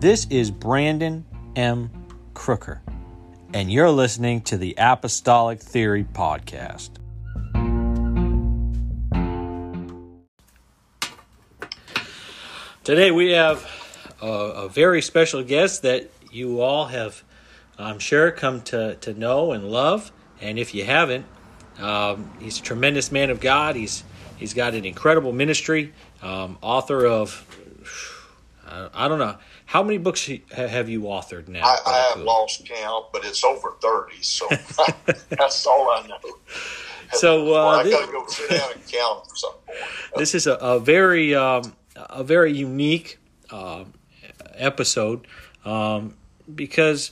This is Brandon M. Crooker, and you're listening to the Apostolic Theory Podcast. Today we have a, a very special guest that you all have, I'm sure, come to, to know and love. And if you haven't, um, he's a tremendous man of God. He's he's got an incredible ministry. Um, author of I, I don't know how many books have you authored now. I, I have lost count, but it's over thirty. So that's all I know. So, uh, Well, I this- got to go sit down and count them some point. this is a, a very um, a very unique um episode um, because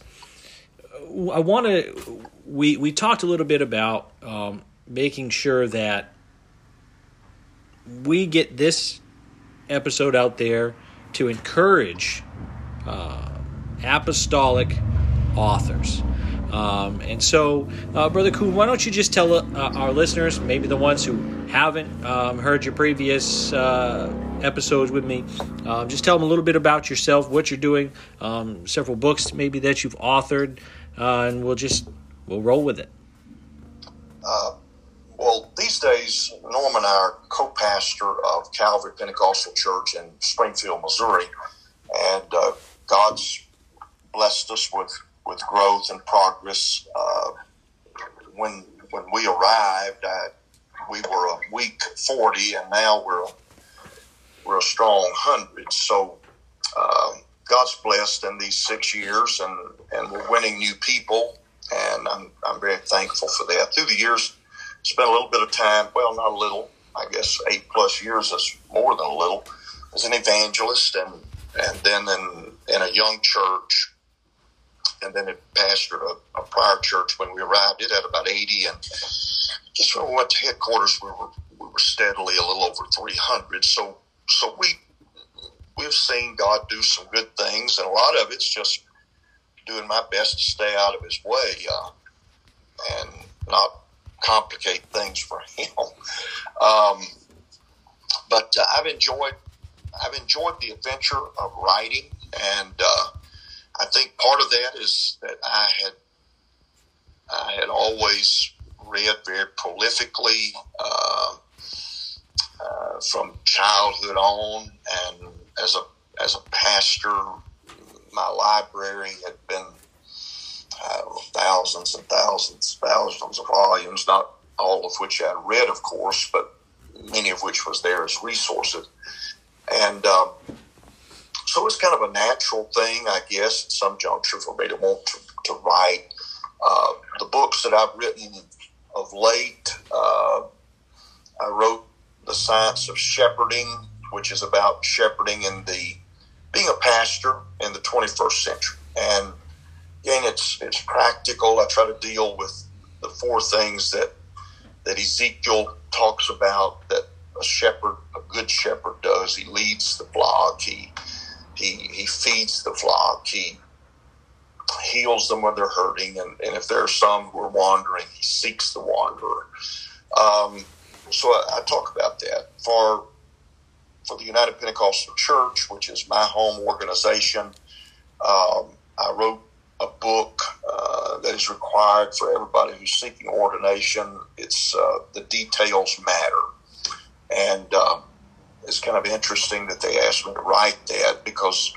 I want to. We we talked a little bit about um, making sure that we get this episode out there to encourage uh, apostolic authors. Um, and so, uh, Brother Coon, why don't you just tell uh, our listeners, maybe the ones who haven't um, heard your previous uh, episodes with me, um, just tell them a little bit about yourself, what you're doing, um, several books maybe that you've authored, uh, and we'll just we'll roll with it. Uh, well, these days, Norm and I are co-pastor of Calvary Pentecostal Church in Springfield, Missouri, and uh, God's blessed us with, with growth and progress. Uh, when when we arrived, I, we were a weak forty, and now we're a, we're a strong hundred. So um, God's blessed in these six years, and, and we're winning new people, and I'm, I'm very thankful for that. Through the years, spent a little bit of time, well, not a little, I guess eight plus years is more than a little, as an evangelist, and, and then in, in a young church, and then it pastored a, a prior church when we arrived. It had about 80, and just when we went to headquarters, we were, we were steadily a little over 300. So, so we, we've seen God do some good things, and a lot of it's just doing my best to stay out of His way uh, and not complicate things for Him. Um, but uh, I've enjoyed I've enjoyed the adventure of writing, and uh, I think part of that is that I had I had always read very prolifically. Uh, uh, from childhood on, and as a as a pastor, my library had been thousands and thousands, thousands of volumes. Not all of which I read, of course, but many of which was there as resources. And um, so it's kind of a natural thing, I guess, at some juncture for me to want to, to write. Uh, the books that I've written of late, uh, I wrote the science of shepherding, which is about shepherding in the being a pastor in the 21st century. And again, it's it's practical. I try to deal with the four things that that Ezekiel talks about that a shepherd, a good shepherd, does. He leads the flock. He he he feeds the flock. He heals them when they're hurting, and, and if there are some who are wandering, he seeks the wanderer. Um, so I, I talk about that for for the United Pentecostal Church, which is my home organization. Um, I wrote a book uh, that is required for everybody who's seeking ordination. It's uh, the details matter, and um, it's kind of interesting that they asked me to write that because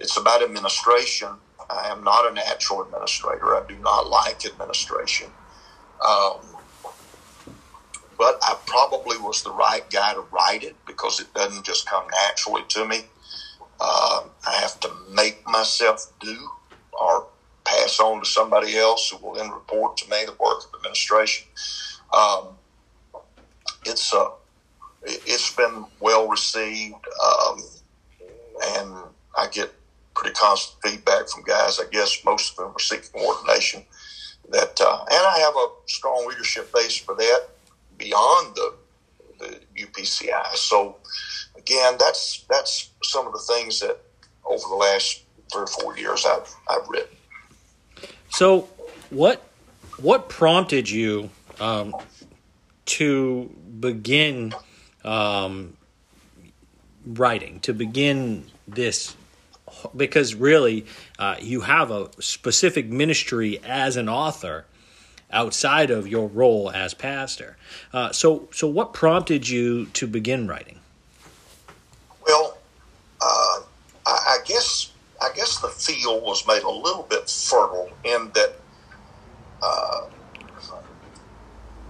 it's about administration. I am not a natural administrator. I do not like administration. Um, but I probably was the right guy to write it because it doesn't just come naturally to me. Um, I have to make myself do or pass on to somebody else who will then report to me the work of administration. Um, it's uh, it- it's been well received, um, and I get pretty constant feedback from guys. I guess most of them are seeking ordination. That uh, and I have a strong leadership base for that beyond the the UPCI. So again, that's that's some of the things that over the last three or four years I've I've written. So, what what prompted you um, to begin um, writing, to begin this because really uh, you have a specific ministry as an author outside of your role as pastor. Uh, so, so what prompted you to begin writing? Well, uh, I, I, guess I guess the field was made a little bit fertile in that uh,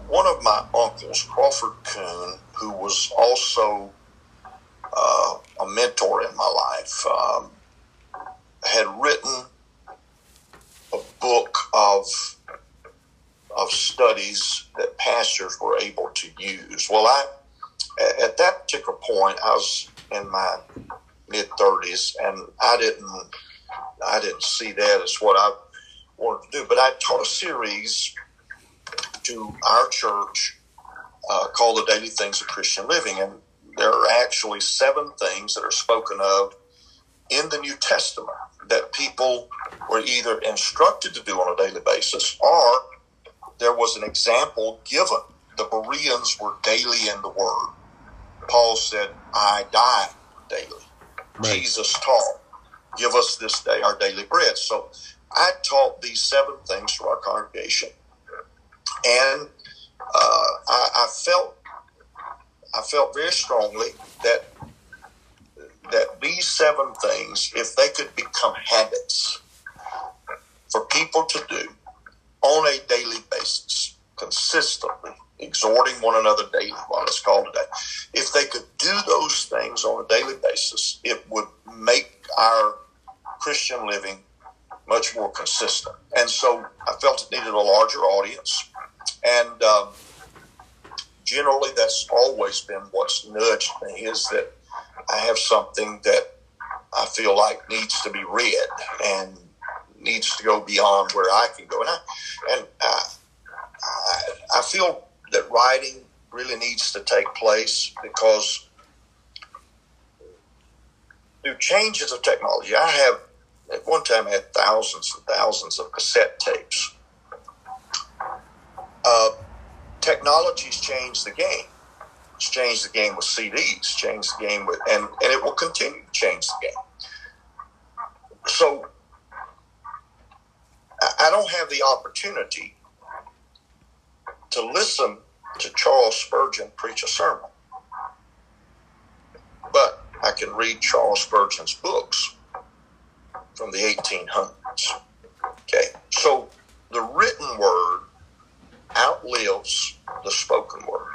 one of my uncles, Crawford Coon, who was also uh, a mentor in my life, um, had written a book of of studies that pastors were able to use. Well, I at that particular point, I was in my mid thirties, and I didn't I didn't see that as what I wanted to do. But I taught a series to our church uh, called "The Daily Things of Christian Living," and there are actually seven things that are spoken of in the New Testament that people were either instructed to do on a daily basis or there was an example given. The Bereans were daily in the Word. Paul said, I die daily. Right. Jesus taught, Give us this day our daily bread. So I taught these seven things to our congregation. And uh, I, I felt I felt very strongly that that these seven things, if they could become habits for people to do on a daily basis, consistently, exhorting one another daily, what it's called today, if they could do those things on a daily basis, it would make our Christian living much more consistent. And so I felt it needed a larger audience. And um, generally, that's always been what's nudged me is that I have something that I feel like needs to be read and needs to go beyond where I can go. And I, and I, I, I feel that writing really needs to take place because through changes of technology, I have at one time I had thousands and thousands of cassette tapes. Uh, technology's changed the game. It's changed the game with CDs, changed the game with, and, and it will continue to change the game. So I don't have the opportunity to listen to Charles Spurgeon preach a sermon, but I can read Charles Spurgeon's books from the 1800s. Okay, so the written word outlives the spoken word.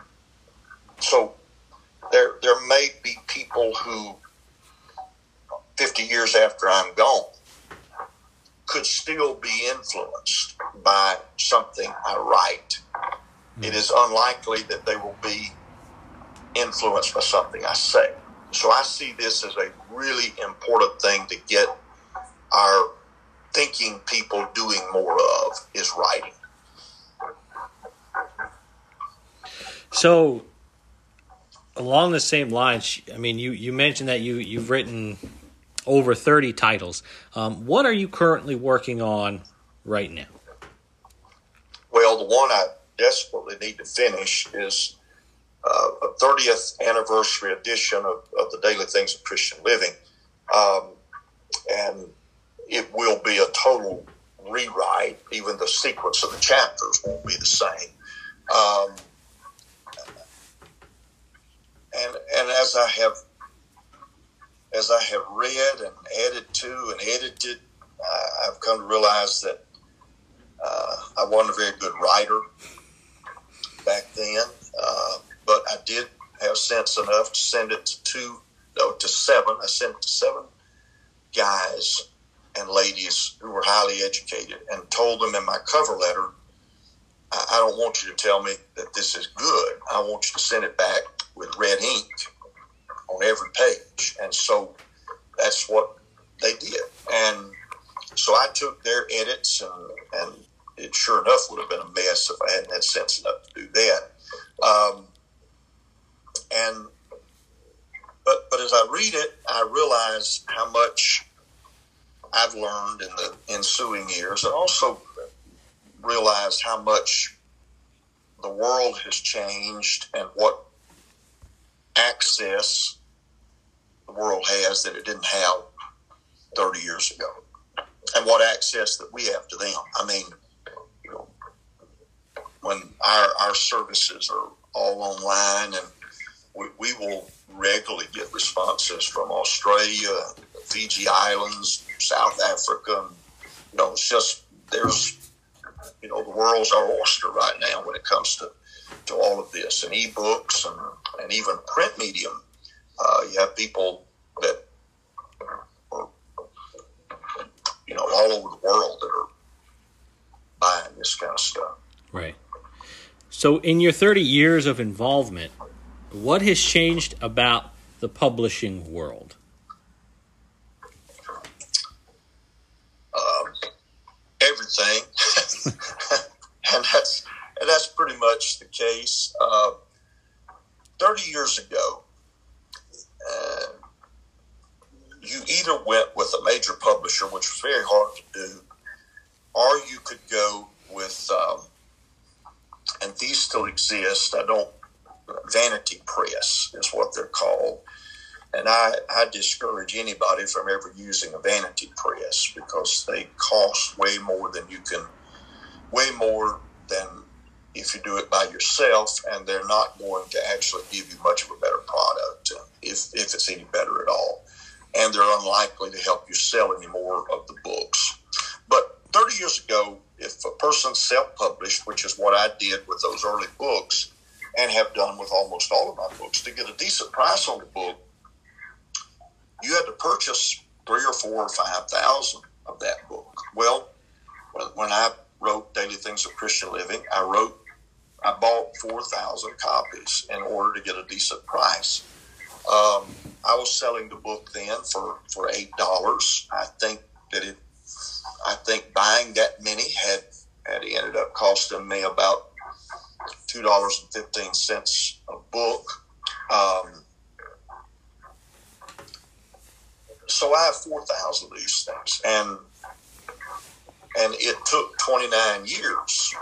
So there, there may be people who, 50 years after I'm gone, could still be influenced by something I write. It hmm. is unlikely that they will be influenced by something I say. So I see this as a really important thing to get our thinking people doing more of is writing. So along the same lines, I mean, you, you mentioned that you, you've written over 30 titles. Um, what are you currently working on right now? Well, the one I desperately need to finish is uh, a 30th anniversary edition of, of, the Daily Things of Christian Living. Um, and it will be a total rewrite. Even the sequence of the chapters won't be the same. Um, and, and as I have as I have read and added to and edited, I, have come to realize that uh, I wasn't a very good writer back then, uh, but I did have sense enough to send it to two, no, to seven. I sent it to seven guys and ladies who were highly educated and told them in my cover letter, I, I don't want you to tell me that this is good. I want you to send it back with red ink on every page. And so that's what they did. And so I took their edits, and, and it sure enough would have been a mess if I hadn't had sense enough to do that. Um, and but but as I read it, I realize how much I've learned in the ensuing years, and also realized how much the world has changed and what access the world has that it didn't have 30 years ago and what access that we have to them. I mean, when our, our services are all online and we, we will regularly get responses from Australia, Fiji Islands, South Africa. You know, it's just, there's, you know, the world's our oyster right now when it comes to, to all of this and ebooks and, and even print medium. Uh, you have people that are, you know, all over the world that are buying this kind of stuff. Right. So, in your 30 years of involvement, what has changed about the publishing world? Um, everything, and that's and that's pretty much the case. Uh, Thirty years ago, uh, you either went with a major publisher, which was very hard to do, or you could go with, um, and these still exist. I don't. Vanity Press is what they're called. And I, I discourage anybody from ever using a vanity press because they cost way more than you can, way more than if you do it by yourself, and they're not going to actually give you much of a better product uh, if, if it's any better at all. And they're unlikely to help you sell any more of the books. But 30 years ago, if a person self published, which is what I did with those early books, and have done with almost all of my books, to get a decent price on the book, you had to purchase three or four or five thousand of that book. Well, when I wrote Daily Things of Christian Living, I wrote, I bought 4,000 copies in order to get a decent price. Um, I was selling the book then for, for $8. I think that it, I think buying that many had, had ended up costing me about $2.15 a book. Um, so I have 4,000 of these things. And, and it took 29 years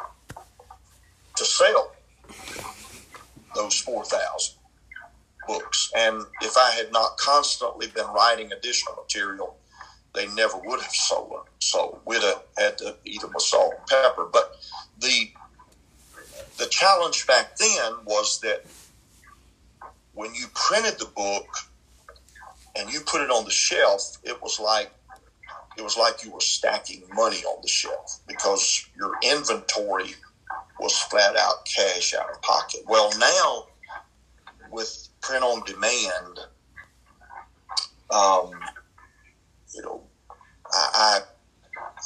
to sell those 4,000 books. And if I had not constantly been writing additional material, they never would have sold them. So we'd have had to eat them with salt and pepper. But the the challenge back then was that when you printed the book and you put it on the shelf, it was like it was like you were stacking money on the shelf because your inventory was flat out cash out of pocket. Well, now with print on demand, um, you know, I, I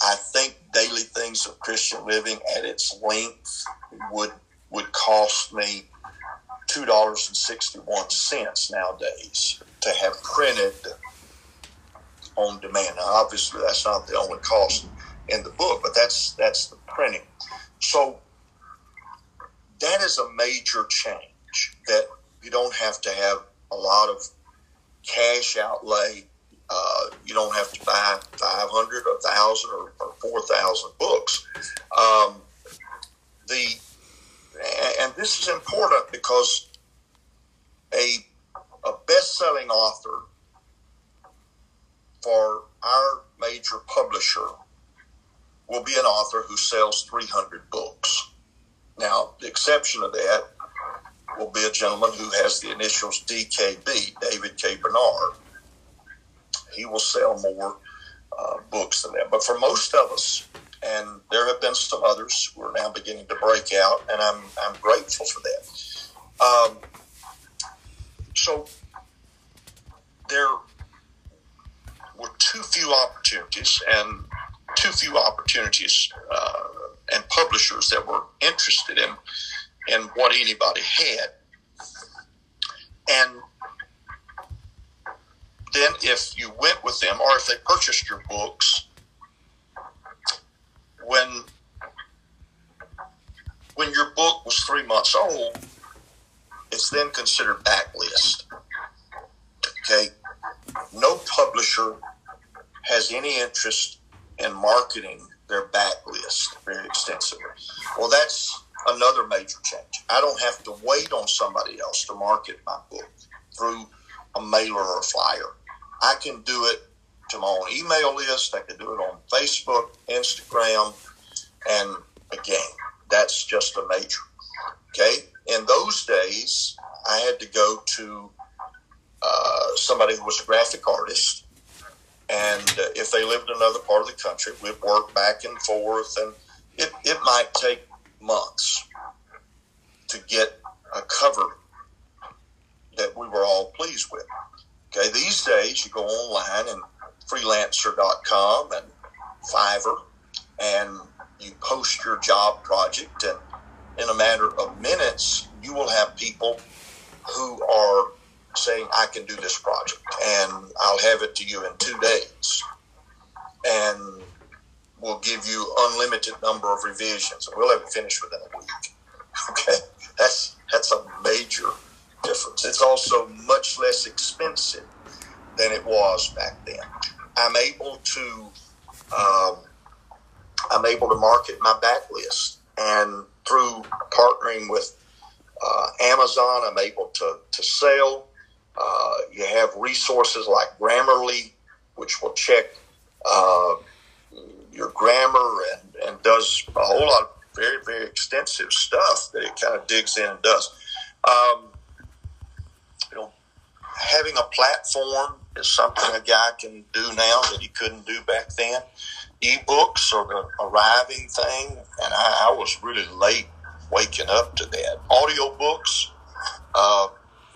I think daily things of Christian living at its length would would cost me two dollars and sixty one cents nowadays to have printed on demand. Now, obviously, that's not the only cost in the book, but that's that's the printing. So that is a major change that you don't have to have a lot of cash outlay uh, you don't have to buy 500 or 1,000 or, or 4,000 books. Um, the and this is important because a a best-selling author for our major publisher will be an author who sells 300 books. Now, the exception of that will be a gentleman who has the initials DKB, David K. Bernard he will sell more uh, books than that. But for most of us, and there have been some others who are now beginning to break out, and I'm I'm grateful for that. Um, so there were too few opportunities, and too few opportunities uh, and publishers that were interested in in what anybody had, and then if you went with them or if they purchased your books, when when your book was three months old, it's then considered backlist. Okay, no publisher has any interest in marketing their backlist very extensively. Well, that's another major change. I don't have to wait on somebody else to market my book through a mailer or a flyer. I can do it to my own email list. I could do it on Facebook, Instagram, and again, that's just a major. Okay. In those days, I had to go to uh, somebody who was a graphic artist. And uh, if they lived in another part of the country, we'd work back and forth, and it, it might take months to get a cover that we were all pleased with. Okay, these days you go online and freelancer.com and Fiverr, and you post your job project, and in a matter of minutes, you will have people who are saying, I can do this project and I'll have it to you in two days. And we'll give you unlimited number of revisions. and We'll have it finished within a week. Okay. That's that's a major difference. It's also much less expensive than it was back then. I'm able to um, I'm able to market my backlist, and through partnering with uh, Amazon, I'm able to to sell. Uh, you have resources like Grammarly, which will check uh, your grammar and, and does a whole lot of very, very extensive stuff that it kind of digs in and does. Um, having a platform is something a guy can do now that he couldn't do back then. Ebooks are the arriving thing, and I, I was really late waking up to that. Audiobooks, uh,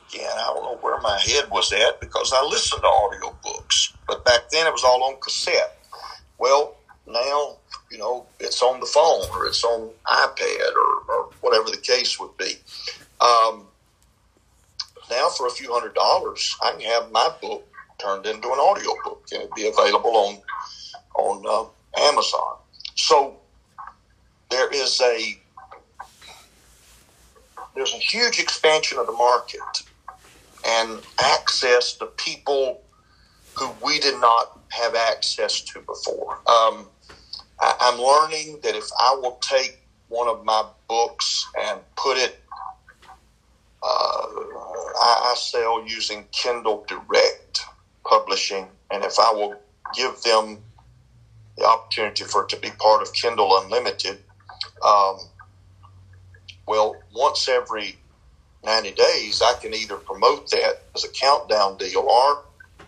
again, I don't know where my head was at because I listened to audiobooks, but back then it was all on cassette. Well, now, you know, it's on the phone or it's on iPad or, or whatever the case would be. Um, now, for a few hundred dollars, I can have my book turned into an audio book and it'd be available on on uh, Amazon. So there is a there's a huge expansion of the market and access to people who we did not have access to before. Um, I, I'm learning that if I will take one of my books and put it, uh, I, I sell using Kindle Direct Publishing, and if I will give them the opportunity for it to be part of Kindle Unlimited, um, well, once every 90 days, I can either promote that as a countdown deal or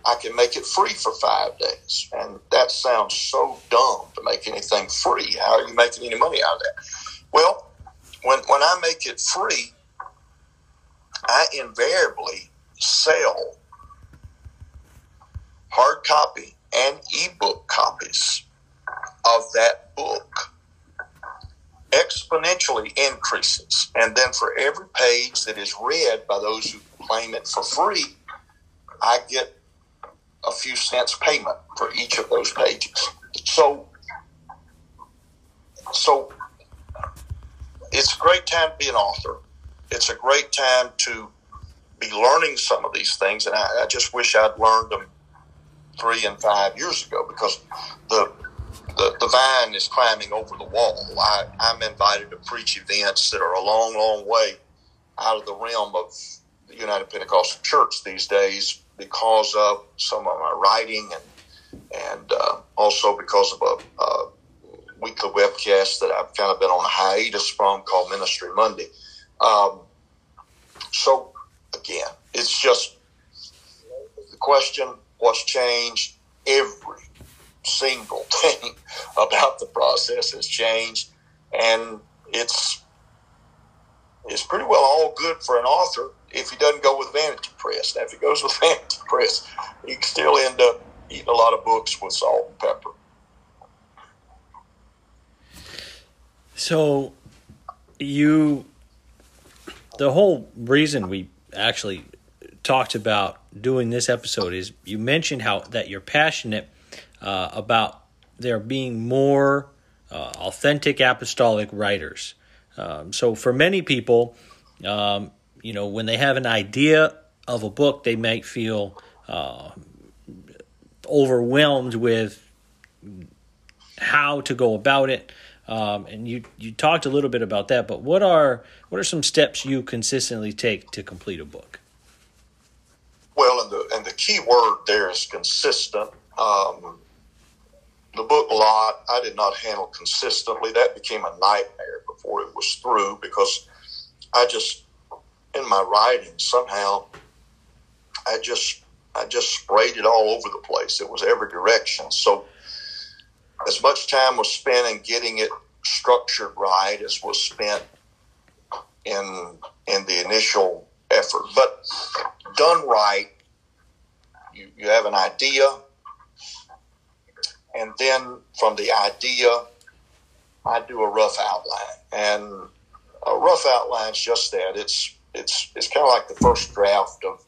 I can make it free for five days. And that sounds so dumb to make anything free. How are you making any money out of that? Well, when, when I make it free, I invariably sell hard copy and ebook copies of that book exponentially increases. And then for every page that is read by those who claim it for free, I get a few cents payment for each of those pages. So, so it's a great time to be an author. It's a great time to be learning some of these things, and I, I just wish I'd learned them three and five years ago because the the, the vine is climbing over the wall. I, I'm invited to preach events that are a long, long way out of the realm of the United Pentecostal Church these days because of some of my writing and and uh, also because of a, a, weekly webcast that I've kind of been on a hiatus from called Ministry Monday. Um, so again, it's just the question: What's changed? Every single thing about the process has changed, and it's it's pretty well all good for an author if he doesn't go with Vanity Press. Now, if he goes with Vanity Press, he can still end up eating a lot of books with salt and pepper. So, you, the whole reason we actually talked about doing this episode is you mentioned how that you're passionate uh, about there being more uh, authentic apostolic writers. Um, so for many people, um, you know, when they have an idea of a book, they might feel uh, overwhelmed with how to go about it. Um, and you you talked a little bit about that, but what are what are some steps you consistently take to complete a book? Well, and the and the key word there is consistent um, the book lot I did not handle consistently. That became a nightmare before it was through because I just in my writing somehow I just I just sprayed it all over the place. It was every direction. So as much time was spent in getting it structured right as was spent in in the initial effort. But done right, you, you have an idea, and then from the idea, I do a rough outline. And a rough outline is just that. It's it's it's kind of like the first draft of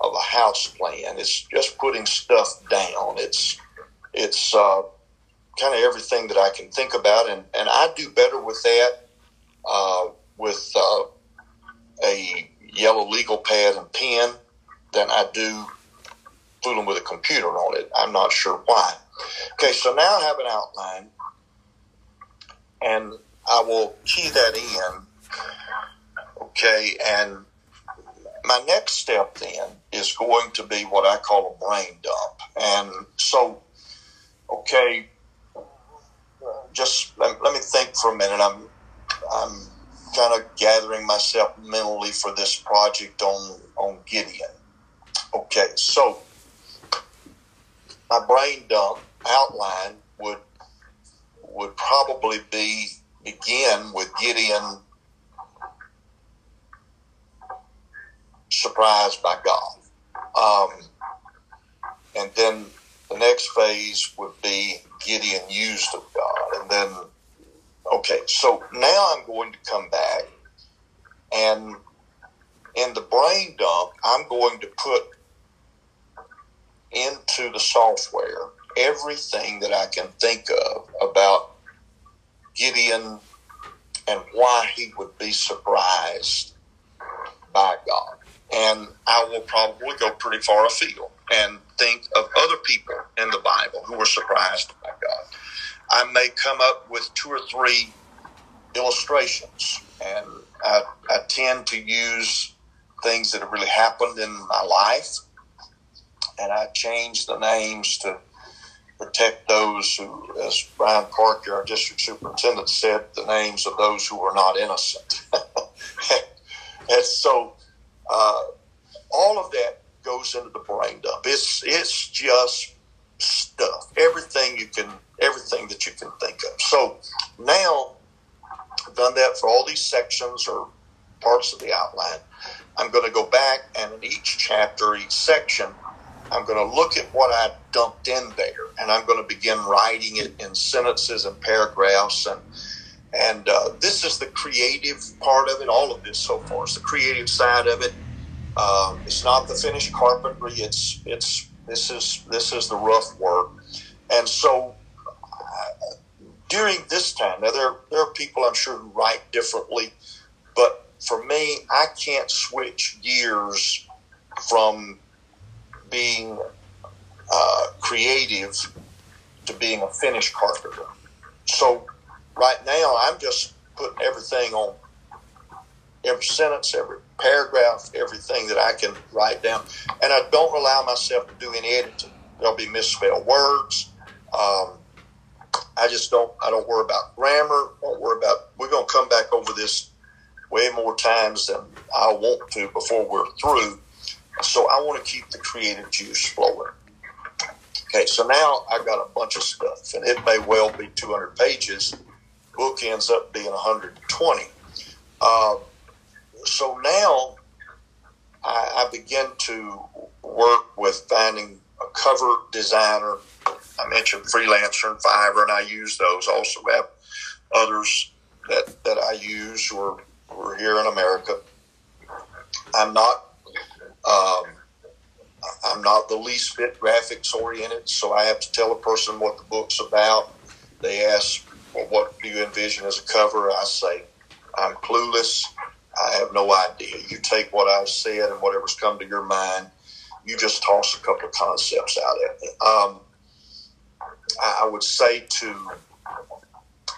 of a house plan. It's just putting stuff down. It's it's uh, kind of everything that I can think about, and and I do better with that uh, with uh, a yellow legal pad and pen than I do fooling with a computer on it. I'm not sure why. Okay, so now I have an outline, and I will key that in. Okay, and my next step then is going to be what I call a brain dump. And so, okay, just let, let me think for a minute. I'm, I'm kind of gathering myself mentally for this project on, on Gideon. Okay, so my brain dump outline would would probably be begin with Gideon surprised by God. Um, and then the next phase would be Gideon used of God. And then, okay, so now I'm going to come back and in the brain dump, I'm going to put into the software everything that I can think of about Gideon and why he would be surprised by God. And I will probably go pretty far afield and think of other people in the Bible who were surprised by God. I may come up with two or three illustrations, and I, I tend to use things that have really happened in my life, and I change the names to protect those who, as Brian Parker, our district superintendent, said, the names of those who were not innocent. and so uh, all of that goes into the brain dump. It's it's just stuff, everything you can, everything that you can think of. So now I've done that for all these sections or parts of the outline. I'm going to go back and in each chapter, each section, I'm going to look at what I dumped in there, and I'm going to begin writing it in sentences and paragraphs. And and uh, this is the creative part of it. All of this so far is the creative side of it. Um, it's not the finished carpentry. It's it's this is this is the rough work, and so uh, during this time, now there there are people I'm sure who write differently, but for me, I can't switch gears from being uh, creative to being a finished carpenter. So right now, I'm just putting everything on every sentence, every paragraph, everything that I can write down. And I don't allow myself to do any editing. There'll be misspelled words. Um, I just don't. I don't worry about grammar. Don't worry about. We're to come back over this way more times than I want to before we're through. So I want to keep the creative juice flowing. Okay, so now I've got a bunch of stuff, and it may well be 200 pages. Book ends up being 120. Uh, so now I, I begin to work with finding a cover designer. I mentioned freelancer and Fiverr, and I use those. also have others that, that I use who are, here in America. I'm not um, I'm not the least bit graphics oriented, so I have to tell a person what the book's about. They ask, well, what do you envision as a cover? I say, I'm clueless. I have no idea. You take what I've said and whatever's come to your mind, you just toss a couple of concepts out at me. Um, I would say to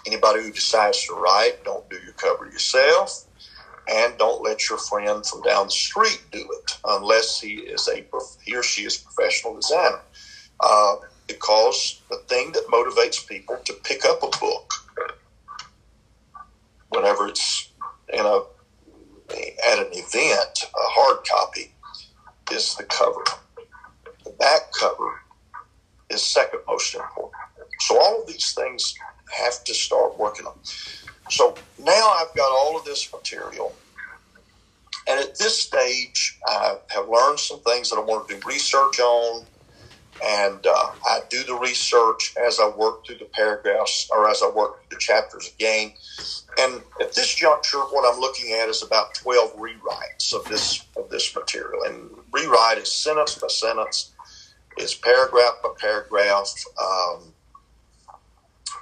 anybody who decides to write, don't do your cover yourself, and don't let your friend from down the street do it unless he is a he or she is a professional designer. Uh, because the thing that motivates people to pick up a book, whenever it's in a at an event, a hard copy, is the cover. The back cover is second most important. So all of these things have to start working on. So now I've got all of this material. And at this stage, I have learned some things that I want to do research on. And uh, I do the research as I work through the paragraphs or as I work through the chapters again. And at this juncture, what I'm looking at is about 12 rewrites of this of this material. And rewrite is sentence by sentence, it's paragraph by paragraph. Um,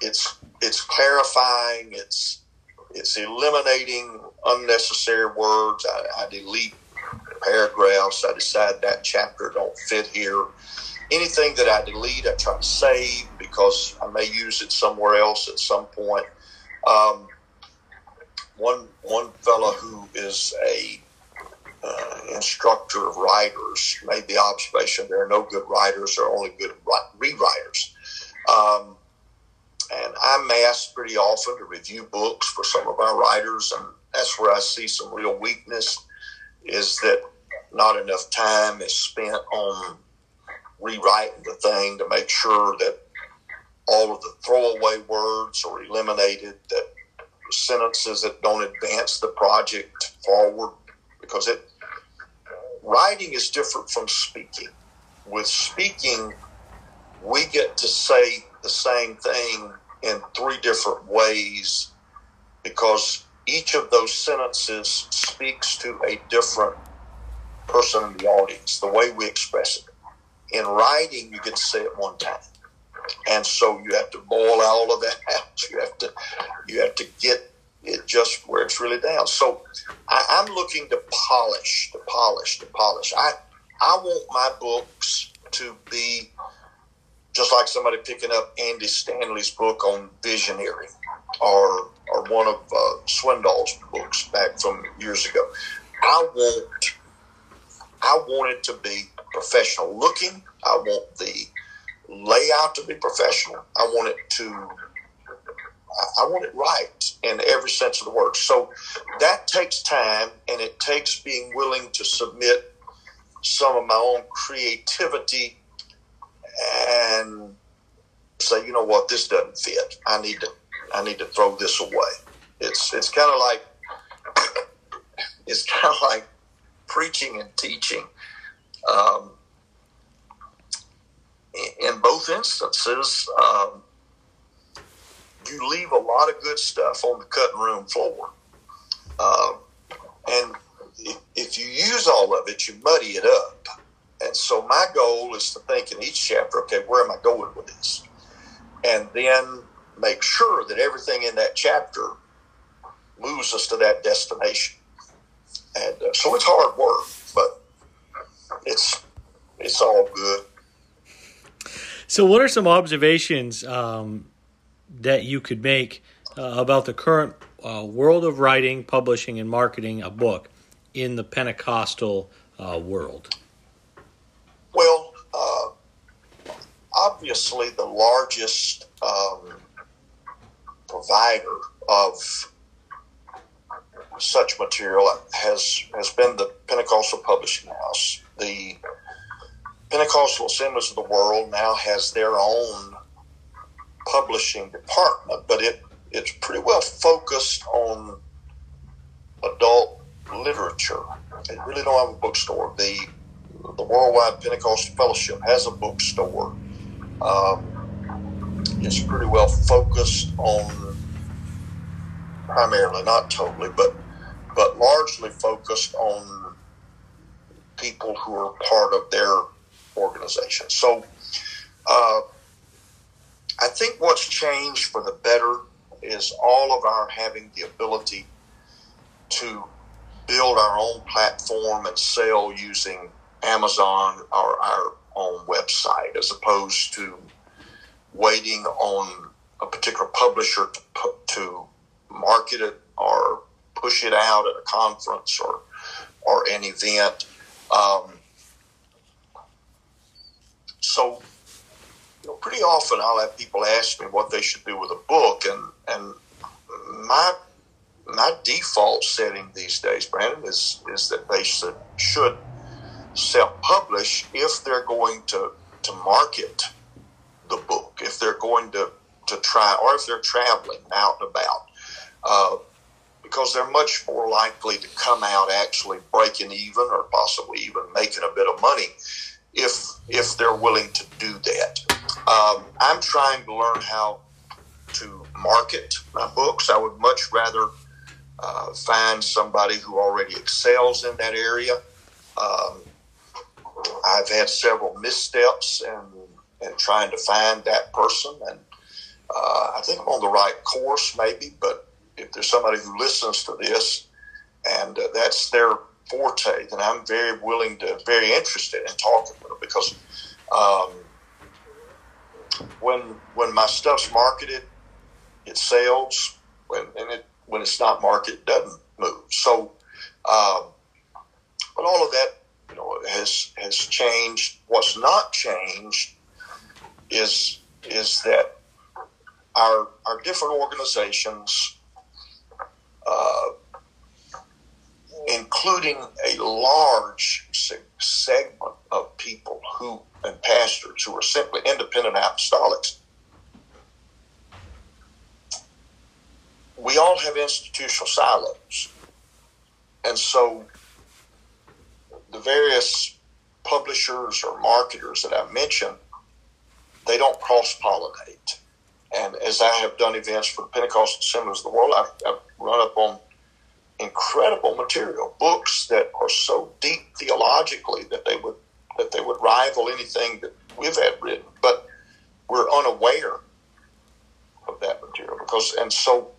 it's it's clarifying. It's it's eliminating unnecessary words. I, I delete paragraphs. I decide that chapter don't fit here anything that I delete, I try to save because I may use it somewhere else at some point. Um, one one fellow who is a uh, instructor of writers made the observation there are no good writers, there are only good rewriters. Um, and I'm asked pretty often to review books for some of our writers, and that's where I see some real weakness is that not enough time is spent on rewriting the thing to make sure that all of the throwaway words are eliminated, that sentences that don't advance the project forward, because it writing is different from speaking. With speaking, we get to say the same thing in three different ways because each of those sentences speaks to a different person in the audience, the way we express it in writing, you to say it one time, and so you have to boil all of that out. You have to you have to get it just where it's really down. So I, am looking to polish, to polish, to polish. I I want my books to be just like somebody picking up Andy Stanley's book on visionary, or or one of uh, Swindoll's books back from years ago. I want I want it to be professional looking. I want the layout to be professional. I want it to, I want it right in every sense of the word. So that takes time and it takes being willing to submit some of my own creativity and say, you know what, this doesn't fit. I need to, I need to throw this away. It's, it's kind of like, it's kind of like preaching and teaching. Um, in both instances, um, you leave a lot of good stuff on the cutting room floor. Um, and if, if you use all of it, you muddy it up. And so my goal is to think in each chapter, okay, where am I going with this? And then make sure that everything in that chapter moves us to that destination. And uh, so it's hard work, but it's it's all good. So, what are some observations um, that you could make uh, about the current uh, world of writing, publishing, and marketing a book in the Pentecostal uh, world? Well, uh, obviously, the largest um, provider of such material has has been the Pentecostal Publishing House. The Pentecostal Assemblies of the World now has their own publishing department, but it it's pretty well focused on adult literature. They really don't have a bookstore. The the Worldwide Pentecostal Fellowship has a bookstore. Um, it's pretty well focused on primarily, not totally, but but largely focused on people who are part of their organization. So uh, I think what's changed for the better is all of our having the ability to build our own platform and sell using Amazon or our own website as opposed to waiting on a particular publisher to, to market it or push it out at a conference or, or an event. Um, so you know, pretty often I'll have people ask me what they should do with a book, and and my my default setting these days, Brandon, is is that they should should self publish if they're going to to market the book, if they're going to to try, or if they're traveling out and about. Because they're much more likely to come out actually breaking even or possibly even making a bit of money if if they're willing to do that. Um, I'm trying to learn how to market my books. I would much rather uh, find somebody who already excels in that area. Um, I've had several missteps in, in trying to find that person, and uh, I think I'm on the right course, maybe. But if there's somebody who listens to this and uh, that's their forte, then I'm very willing to, very interested in talking with them because um, when when my stuff's marketed, it sells. When and it when it's not marketed, it doesn't move. So, um, but all of that, you know, has has changed. What's not changed is is that our our different organizations, Uh, including a large segment of people who and pastors who are simply independent apostolics. We all have institutional silos. And so the various publishers or marketers that I mentioned, they don't cross pollinate. And as I have done events for the Pentecostal Assemblies of the World, I've, I've run up on incredible material, books that are so deep theologically that they would that they would rival anything that we've had written, but we're unaware of that material because and so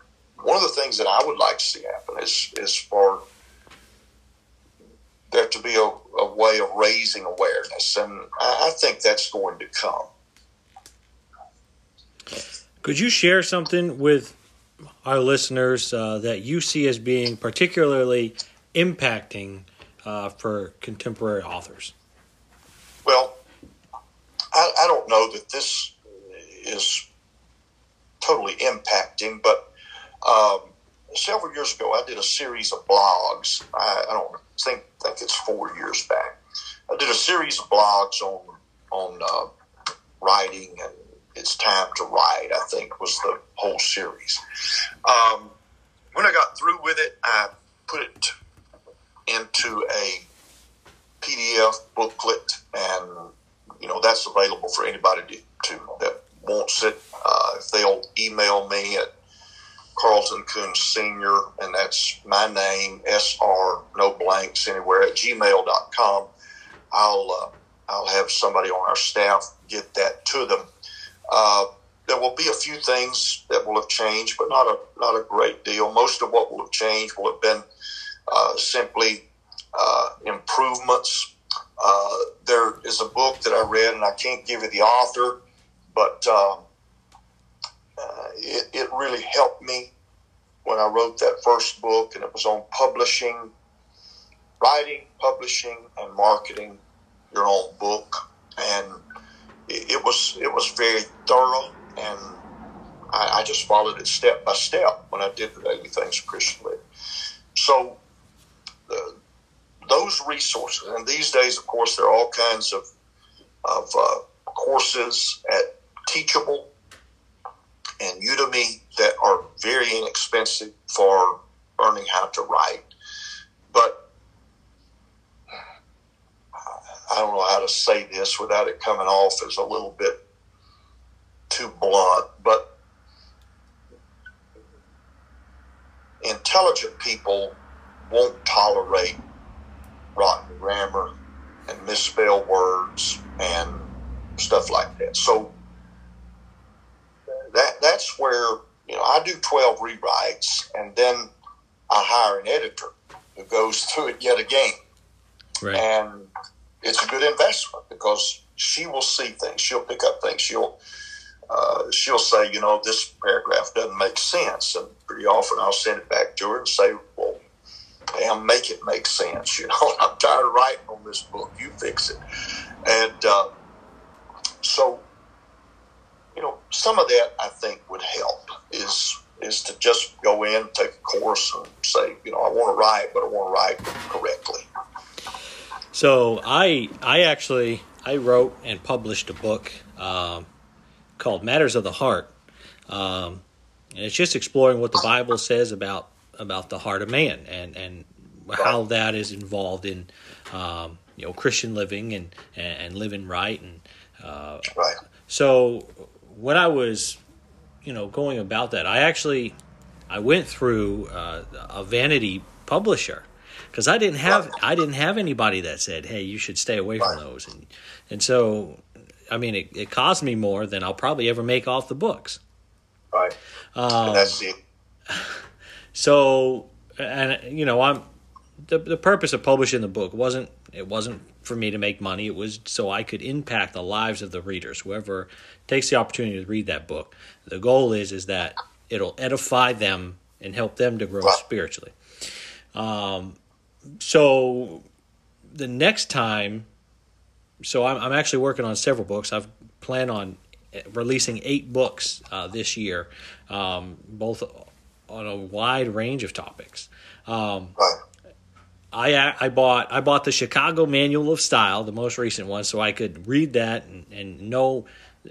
one of the things that I would like to see happen is is for there to be a, a way of raising awareness, and I, I think that's going to come. Could you share something with our listeners uh, that you see as being particularly impacting uh, for contemporary authors? Well, I, I, don't know that this is totally impacting, but um, several years ago I did a series of blogs. I, I, don't think think it's four years back. I did a series of blogs on on uh, writing and it's time to write. I think was the whole series. Um, when I got through with it, I put it into a PDF booklet, and you know that's available for anybody to, to that wants it. Uh, if they'll email me at Carlton Coons Senior, and that's my name, SR, no blanks anywhere at gmail.com. I'll uh, I'll have somebody on our staff get that to them. Uh, there will be a few things that will have changed, but not a not a great deal. Most of what will have changed will have been uh, simply uh, improvements. Uh, there is a book that I read, and I can't give you the author, but um, uh, it, it really helped me when I wrote that first book, and it was on publishing, writing, publishing, and marketing your own book. And it, was it was very thorough, and I, I, just followed it step by step when I did the daily things Christian. So those resources, and these days, of course, there are all kinds of of uh, courses at Teachable and Udemy that are very inexpensive for learning how to write. But I don't know how to say this without it coming off as a little bit too blunt, but intelligent people won't tolerate rotten grammar and misspell words and stuff like that. So that that's where you know I do twelve rewrites and then I hire an editor who goes through it yet again. Right. And it's a good investment because she will see things. She'll pick up things. She'll uh, she'll say, you know, this paragraph doesn't make sense, and pretty often I'll send it back to her and say, well, damn, make it make sense. You know, I'm tired of writing on this book. You fix it. And uh, so you know, some of that I think would help is is to just go in, take a course, and say, you know, I want to write, but I want to write correctly. So I I actually I wrote and published a book um, called Matters of the Heart, um, and it's just exploring what the Bible says about about the heart of man and and how that is involved in um, you know Christian living and and, living right and uh, right. So when I was you know going about that, I actually I went through uh, a vanity publisher because I didn't have I didn't have anybody that said, "Hey, you should stay away from those," and and so I mean, it, it cost me more than I'll probably ever make off the books. Right. Um, that's it. So, and you know, I'm the the purpose of publishing the book wasn't it wasn't for me to make money. It was so I could impact the lives of the readers, whoever takes the opportunity to read that book. The goal is is that it'll edify them and help them to grow spiritually. Um, so the next time, so I'm, I'm actually working on several books. I've planned on releasing eight books uh, this year, um, both on a wide range of topics. Um. I I bought I bought the Chicago Manual of Style, the most recent one, so I could read that and, and know,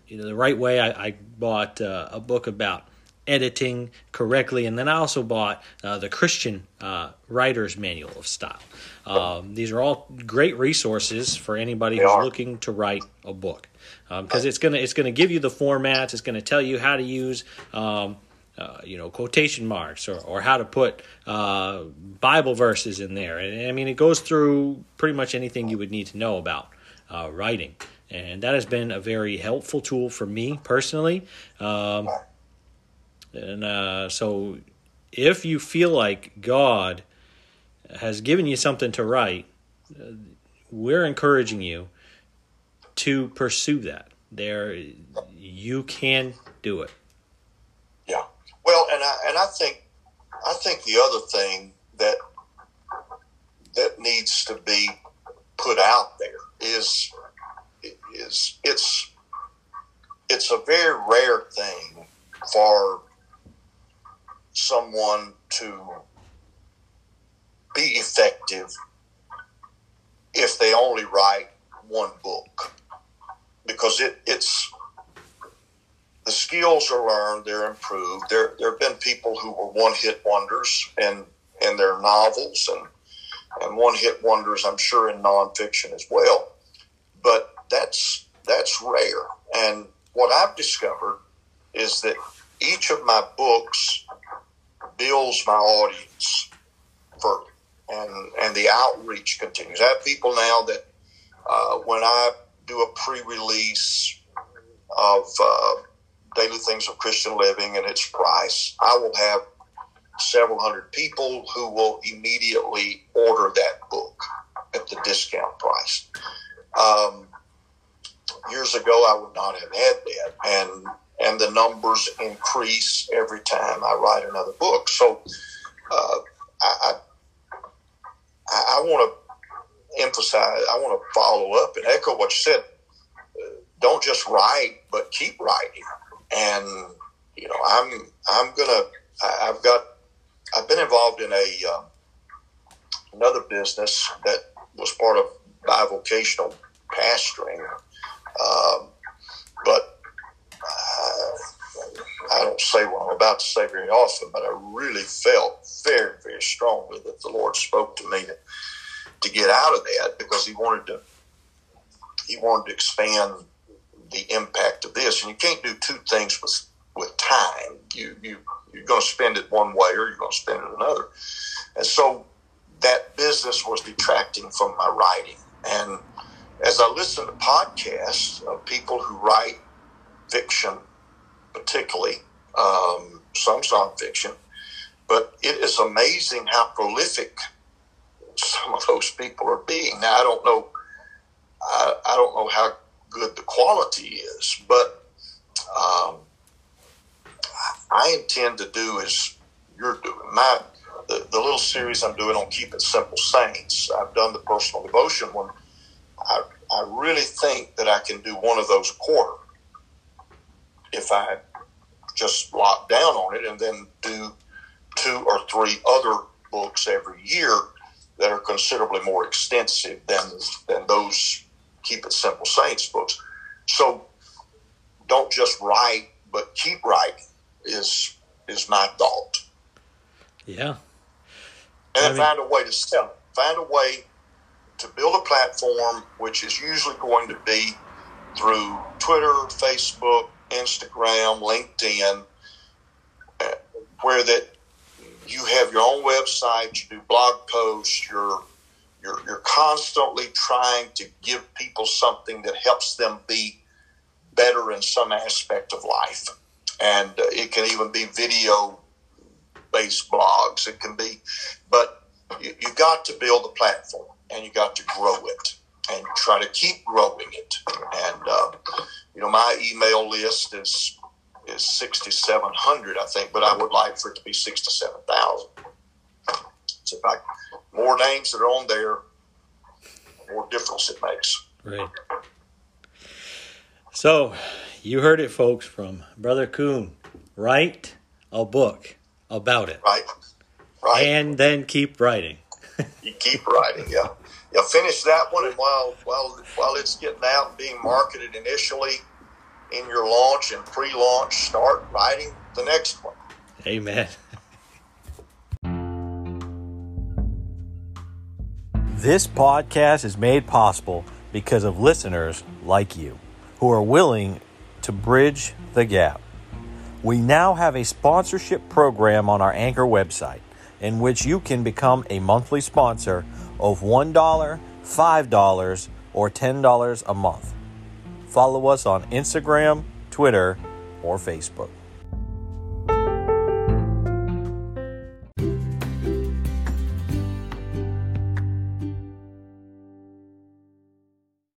you know the right way. I, I bought uh, a book about editing correctly, and then I also bought uh, the Christian uh, Writer's Manual of Style. Um, these are all great resources for anybody they who's are. looking to write a book because um, it's gonna it's gonna give you the formats. It's gonna tell you how to use. Um, uh, you know quotation marks or, or how to put uh, Bible verses in there. And I mean, it goes through pretty much anything you would need to know about uh, writing, and that has been a very helpful tool for me personally. Um, and uh, so, if you feel like God has given you something to write, uh, we're encouraging you to pursue that. There, you can do it. Yeah. Well, and I and I think I think the other thing that that needs to be put out there is is it's it's a very rare thing for someone to be effective if they only write one book because it, it's the skills are learned, they're improved. There, there have been people who were one hit wonders in, in their novels and, and one hit wonders, I'm sure, in nonfiction as well. But that's, that's rare. And what I've discovered is that each of my books builds my audience further and, and the outreach continues. I have people now that uh, when I do a pre release of uh, Daily Things of Christian Living and its price, I will have several hundred people who will immediately order that book at the discount price. Um, years ago, I would not have had that, and and the numbers increase every time I write another book. So, uh, I, I, I want to emphasize, I want to follow up and echo what you said. Don't just write, but keep writing and you know i'm i'm gonna i've got i've been involved in a uh, another business that was part of bivocational pastoring um, but i don't say what i'm about to say very often but i really felt very very strongly that the lord spoke to me to, to get out of that because he wanted to he wanted to expand the impact of this. And you can't do two things with with time. You you you're going to spend it one way or you're going to spend it another. And so that business was detracting from my writing. And as I listen to podcasts of people who write fiction, particularly um, some nonfiction, but it is amazing how prolific some of those people are being. Now I don't know. I, I don't know how good the quality is. But um, I intend to do as you're doing. My the, the little series I'm doing on Keep It Simple Saints. I've done the personal devotion one. I, I really think that I can do one of those a quarter if if I just lock down on it and then do two or three other books every year that are considerably more extensive than than those keep it simple saints books. So don't just write, but keep writing is is my thought. Yeah. And I mean, find a way to sell it. Find a way to build a platform which is usually going to be through Twitter, Facebook, Instagram, LinkedIn, uh, where that you have your own website, you do blog posts, you're you're, you're constantly trying to give people something that helps them be better in some aspect of life. And uh, it can even be video based blogs. It can be, but you, you got to build a platform and you got to grow it and try to keep growing it. And, uh, you know, my email list is is 6,700, I think, but I would like for it to be 67,000. So, in fact, more names that are on there, more difference it makes. Right. So, you heard it, folks, from Brother Coon. Write a book about it. Right. Right. And then keep writing. you keep writing, yeah. Yeah, finish that one, and while while while it's getting out and being marketed initially in your launch and pre-launch, start writing the next one. Amen. This podcast is made possible because of listeners like you who are willing to bridge the gap. We now have a sponsorship program on our Anchor website in which you can become a monthly sponsor of $1, $5, or $10 a month. Follow us on Instagram, Twitter, or Facebook.